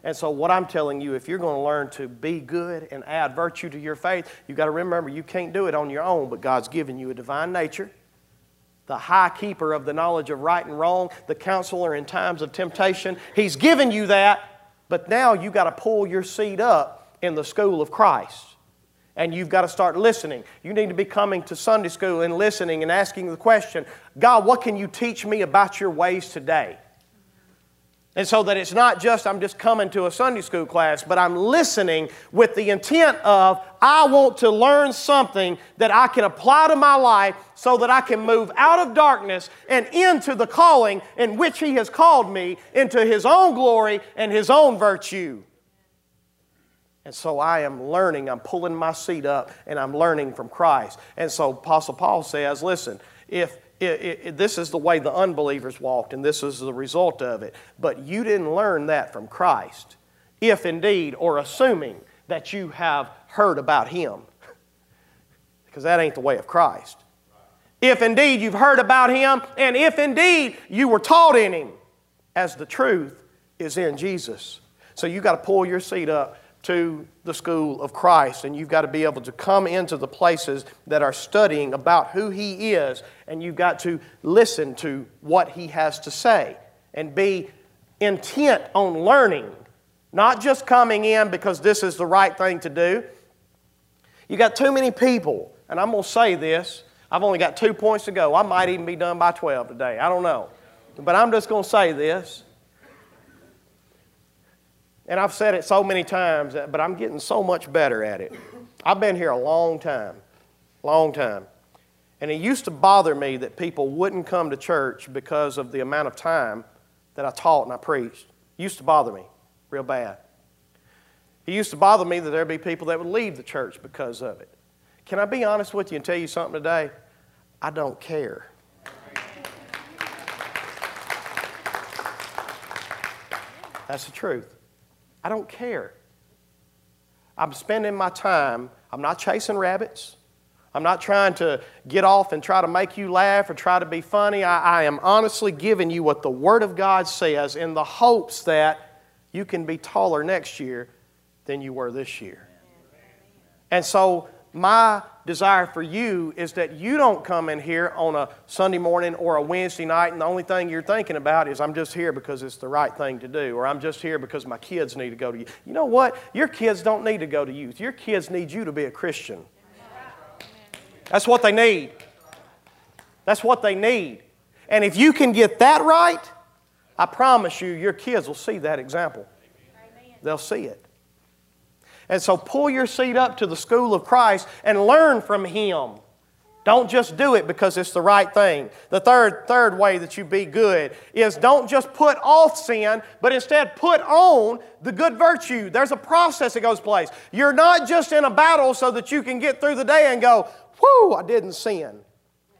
And so, what I'm telling you, if you're going to learn to be good and add virtue to your faith, you've got to remember you can't do it on your own, but God's given you a divine nature, the high keeper of the knowledge of right and wrong, the counselor in times of temptation. He's given you that, but now you've got to pull your seat up in the school of Christ. And you've got to start listening. You need to be coming to Sunday school and listening and asking the question God, what can you teach me about your ways today? And so that it's not just I'm just coming to a Sunday school class, but I'm listening with the intent of I want to learn something that I can apply to my life so that I can move out of darkness and into the calling in which He has called me into His own glory and His own virtue. And so I am learning, I'm pulling my seat up, and I'm learning from Christ. And so Apostle Paul says, listen, if it, it, this is the way the unbelievers walked, and this is the result of it. But you didn't learn that from Christ, if indeed, or assuming that you have heard about Him, because that ain't the way of Christ. If indeed you've heard about Him, and if indeed you were taught in Him, as the truth is in Jesus. So you got to pull your seat up to the school of Christ, and you've got to be able to come into the places that are studying about who He is, and you've got to listen to what He has to say and be intent on learning, not just coming in because this is the right thing to do. You got too many people, and I'm going to say this. I've only got two points to go. I might even be done by 12 today. I don't know. But I'm just going to say this. And I've said it so many times, uh, but I'm getting so much better at it. I've been here a long time, long time. And it used to bother me that people wouldn't come to church because of the amount of time that I taught and I preached. It used to bother me real bad. It used to bother me that there'd be people that would leave the church because of it. Can I be honest with you and tell you something today? I don't care. That's the truth. I don't care. I'm spending my time, I'm not chasing rabbits. I'm not trying to get off and try to make you laugh or try to be funny. I, I, am honestly giving you what the Word of God says in the hopes that you can be taller next year than you were this year. And so my desire for you is that you don't come in here on a Sunday morning or a Wednesday night and the only thing you're thinking about is I'm just here because it's the right thing to do or I'm just here because my kids need to go to you. You know what? Your kids don't need to go to youth. Your kids need you to be a Christian. That's what they need. That's what they need. And if you can get that right, I promise you, your kids will see that example. They'll see it. And so pull your seat up to the school of Christ and learn from Him. Don't just do it because it's the right thing. The third, third way that you be good is don't just put off sin, but instead put on the good virtue. There's a process that goes place. You're not just in a battle so that you can get through the day and go, whoo, I didn't sin,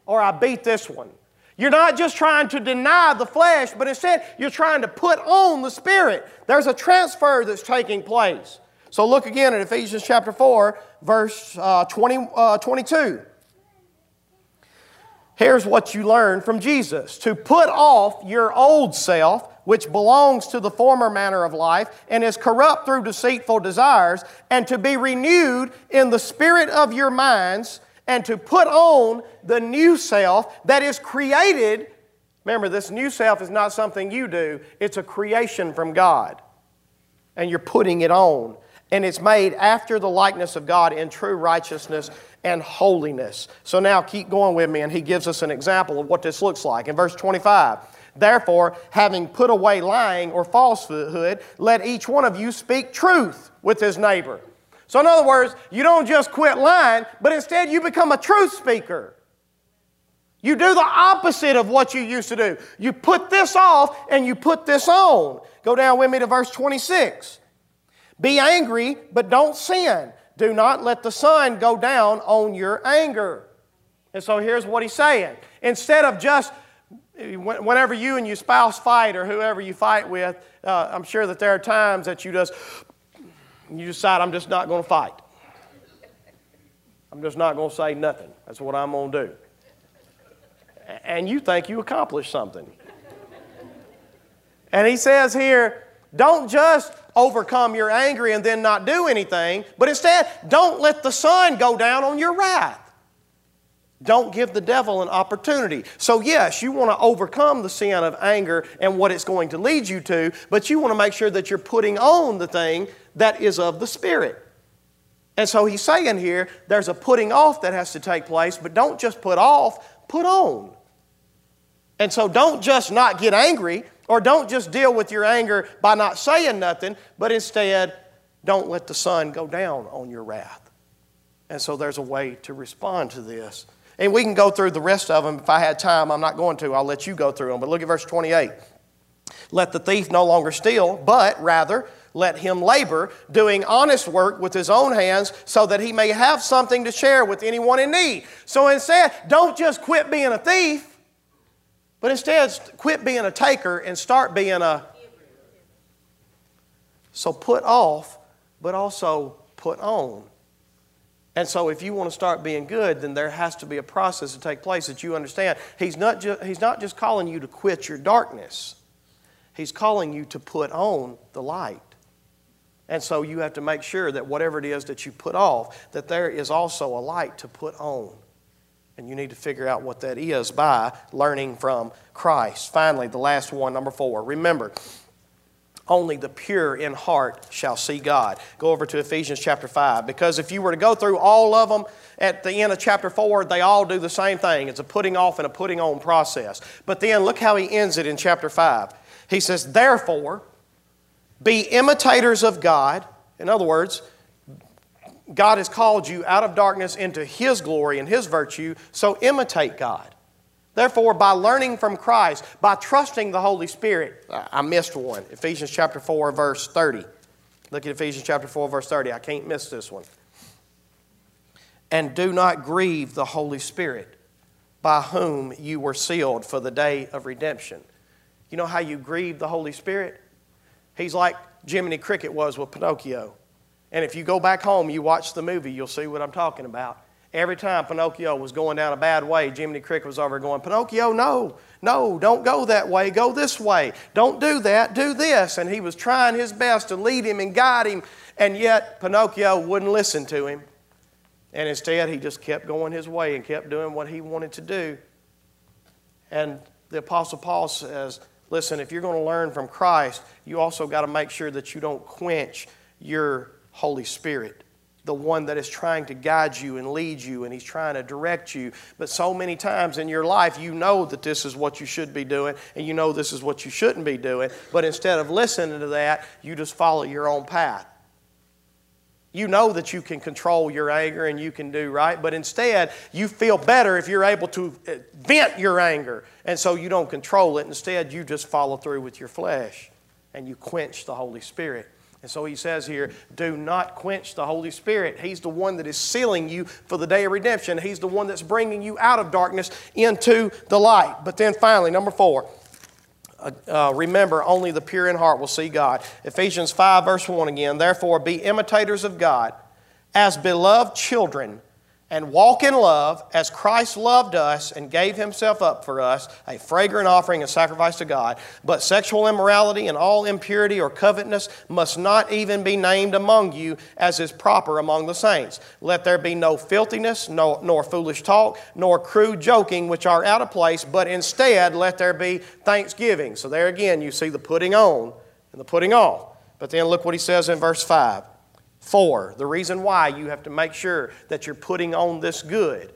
or I beat this one. You're not just trying to deny the flesh, but instead you're trying to put on the Spirit. There's a transfer that's taking place. So look again at Ephesians chapter 4, verse uh, 20, uh, 22. Here's what you learn from Jesus to put off your old self, which belongs to the former manner of life and is corrupt through deceitful desires, and to be renewed in the spirit of your minds, and to put on the new self that is created. Remember, this new self is not something you do, it's a creation from God. And you're putting it on and it's made after the likeness of God in true righteousness and holiness. So now keep going with me, and he gives us an example of what this looks like. In verse 25, therefore, having put away lying or falsehood, let each one of you speak truth with his neighbor. So, in other words, you don't just quit lying, but instead you become a truth speaker. You do the opposite of what you used to do. You put this off and you put this on. Go down with me to verse 26. Be angry, but don't sin. Do not let the sun go down on your anger. And so here's what he's saying. Instead of just whenever you and your spouse fight or whoever you fight with, uh, I'm sure that there are times that you just you decide I'm just not going to fight. I'm just not going to say nothing. That's what I'm going to do. And you think you accomplished something. And he says here, don't just overcome your anger and then not do anything, but instead, don't let the sun go down on your wrath. Don't give the devil an opportunity. So, yes, you want to overcome the sin of anger and what it's going to lead you to, but you want to make sure that you're putting on the thing that is of the Spirit. And so he's saying here there's a putting off that has to take place, but don't just put off, put on. And so don't just not get angry, or don't just deal with your anger by not saying nothing, but instead, don't let the sun go down on your wrath. And so there's a way to respond to this. And we can go through the rest of them. If I had time, I'm not going to. I'll let you go through them. But look at verse 28. Let the thief no longer steal, but rather let him labor, doing honest work with his own hands, so that he may have something to share with anyone in need. So instead, don't just quit being a thief but instead, quit being a taker and start being a. So put off, but also put on. And so, if you want to start being good, then there has to be a process to take place that you understand. He's not, ju- he's not just calling you to quit your darkness, He's calling you to put on the light. And so, you have to make sure that whatever it is that you put off, that there is also a light to put on. And you need to figure out what that is by learning from Christ. Finally, the last one, number four. Remember, only the pure in heart shall see God. Go over to Ephesians chapter 5. Because if you were to go through all of them at the end of chapter 4, they all do the same thing. It's a putting off and a putting on process. But then look how he ends it in chapter 5. He says, Therefore, be imitators of God. In other words, God has called you out of darkness into His glory and His virtue, so imitate God. Therefore, by learning from Christ, by trusting the Holy Spirit, I missed one. Ephesians chapter 4, verse 30. Look at Ephesians chapter 4, verse 30. I can't miss this one. And do not grieve the Holy Spirit, by whom you were sealed for the day of redemption. You know how you grieve the Holy Spirit? He's like Jiminy Cricket was with Pinocchio. And if you go back home, you watch the movie, you'll see what I'm talking about. Every time Pinocchio was going down a bad way, Jiminy Cricket was over going, Pinocchio, no, no, don't go that way, go this way. Don't do that, do this. And he was trying his best to lead him and guide him, and yet Pinocchio wouldn't listen to him. And instead, he just kept going his way and kept doing what he wanted to do. And the Apostle Paul says, Listen, if you're going to learn from Christ, you also got to make sure that you don't quench your Holy Spirit, the one that is trying to guide you and lead you and He's trying to direct you. But so many times in your life, you know that this is what you should be doing and you know this is what you shouldn't be doing. But instead of listening to that, you just follow your own path. You know that you can control your anger and you can do right, but instead you feel better if you're able to uh, vent your anger. And so you don't control it. Instead, you just follow through with your flesh and you quench the Holy Spirit. And so he says here, do not quench the Holy Spirit. He's the one that is sealing you for the day of redemption. He's the one that's bringing you out of darkness into the light. But then finally, number four, uh, uh, remember, only the pure in heart will see God. Ephesians 5, verse 1 again. Therefore, be imitators of God as beloved children and walk in love as Christ loved us and gave himself up for us, a fragrant offering and sacrifice to God. But sexual immorality and all impurity or covetousness must not even be named among you as is proper among the saints. Let there be no filthiness, no, nor foolish talk, nor crude joking, which are out of place, but instead let there be thanksgiving. So there again, you see the putting on and the putting off. But then look what he says in verse 5. For the reason why you have to make sure that you're putting on this good,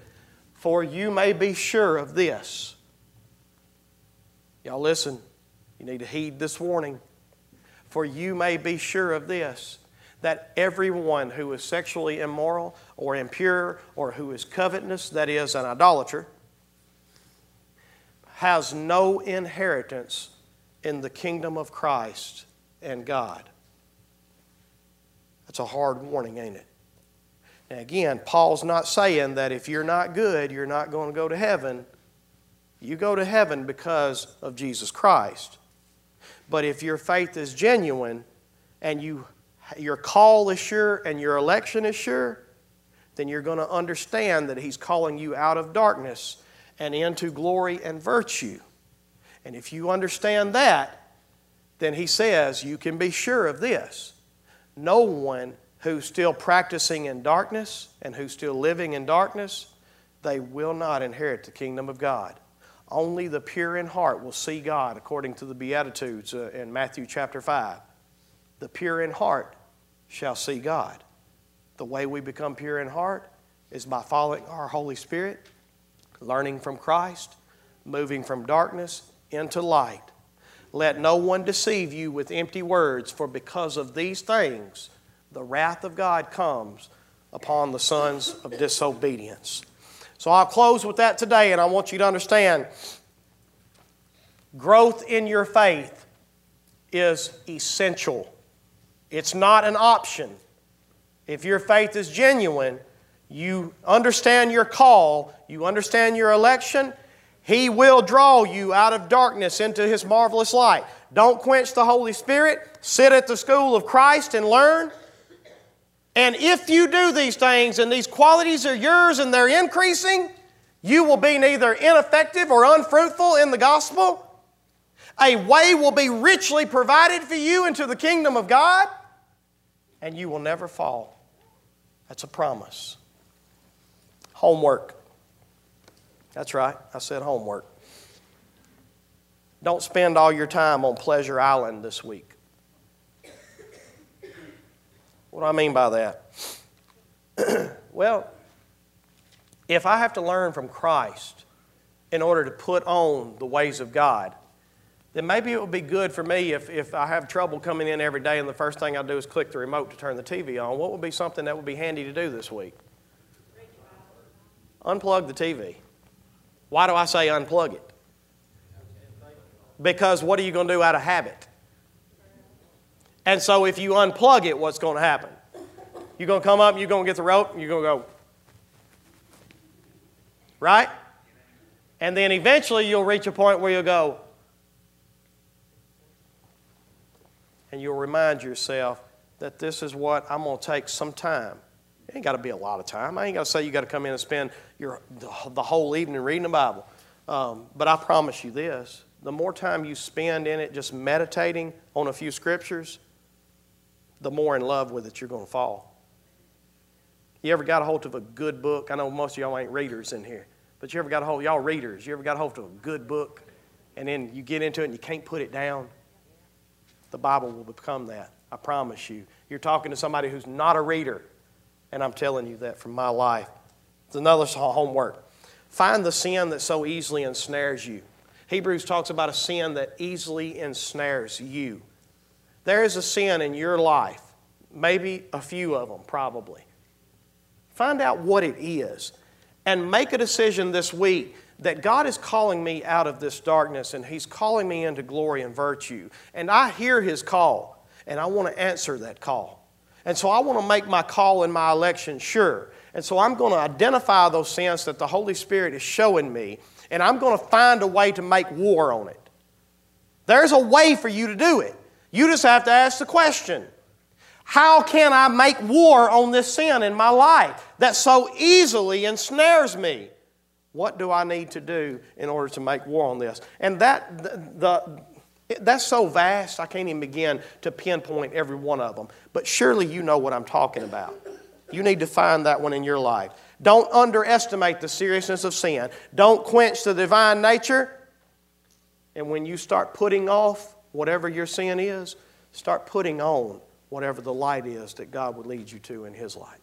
for you may be sure of this. Y'all listen, you need to heed this warning. For you may be sure of this that everyone who is sexually immoral or impure or who is covetous, that is, an idolater, has no inheritance in the kingdom of Christ and God. That's a hard warning, ain't it? Now, again, Paul's not saying that if you're not good, you're not going to go to heaven. You go to heaven because of Jesus Christ. But if your faith is genuine and you, your call is sure and your election is sure, then you're going to understand that He's calling you out of darkness and into glory and virtue. And if you understand that, then He says you can be sure of this. No one who's still practicing in darkness and who's still living in darkness, they will not inherit the kingdom of God. Only the pure in heart will see God, according to the Beatitudes uh, in Matthew chapter 5. The pure in heart shall see God. The way we become pure in heart is by following our Holy Spirit, learning from Christ, moving from darkness into light. Let no one deceive you with empty words, for because of these things, the wrath of God comes upon the sons of disobedience. So I'll close with that today, and I want you to understand growth in your faith is essential. It's not an option. If your faith is genuine, you understand your call, you understand your election, He will draw you out of darkness into His marvelous light. Don't quench the Holy Spirit. Sit at the school of Christ and learn. And if you do these things and these qualities are yours and they're increasing, you will be neither ineffective or unfruitful in the gospel. A way will be richly provided for you into the kingdom of God, and you will never fall. That's a promise. Homework. That's right, I said homework. Don't spend all your time on Pleasure Island this week. What do I mean by that? well, if I have to learn from Christ in order to put on the ways of God, then maybe it would be good for me if, if I have trouble coming in every day and the first thing I do is click the remote to turn the TV on. What would be something that would be handy to do this week? Unplug the TV. Why do I say unplug it? Because what are you going to do out of habit? And so if you unplug it, what's going to happen? You're going to come up you're going to get the rope and you're going to go. Right? And then eventually you'll reach a point where you'll go. And you'll remind yourself that this is what I'm going to take some time. It ain't got to be a lot of time. I ain't got to say you got to come in and spend your, the whole evening reading the Bible. Um, but I promise you this the more time you spend in it just meditating on a few scriptures, the more in love with it you're going to fall. You ever got a hold of a good book? I know most of y'all ain't readers in here, but you ever got a hold, y'all readers, you ever got a hold of a good book and then you get into it and you can't put it down? The Bible will become that. I promise you. You're talking to somebody who's not a reader, and I'm telling you that from my life. It's another homework. Find the sin that so easily ensnares you. Hebrews talks about a sin that easily ensnares you. There is a sin in your life, maybe a few of them, probably. Find out what it is and make a decision this week that God is calling me out of this darkness and He's calling me into glory and virtue. And I hear His call and I want to answer that call. And so I want to make my call and my election sure. And so I'm going to identify those sins that the Holy Spirit is showing me and I'm going to find a way to make war on it. There's a way for you to do it. You just have to ask the question How can I make war on this sin in my life that so easily ensnares me? What do I need to do in order to make war on this? And that, the, the that's so vast, I can't even begin to pinpoint every one of them. But surely you know what I'm talking about. You need to find that one in your life. Don't underestimate the seriousness of sin. Don't quench the divine nature. And when you start putting off whatever your sin is, start putting on whatever the light is that God would lead you to in His light.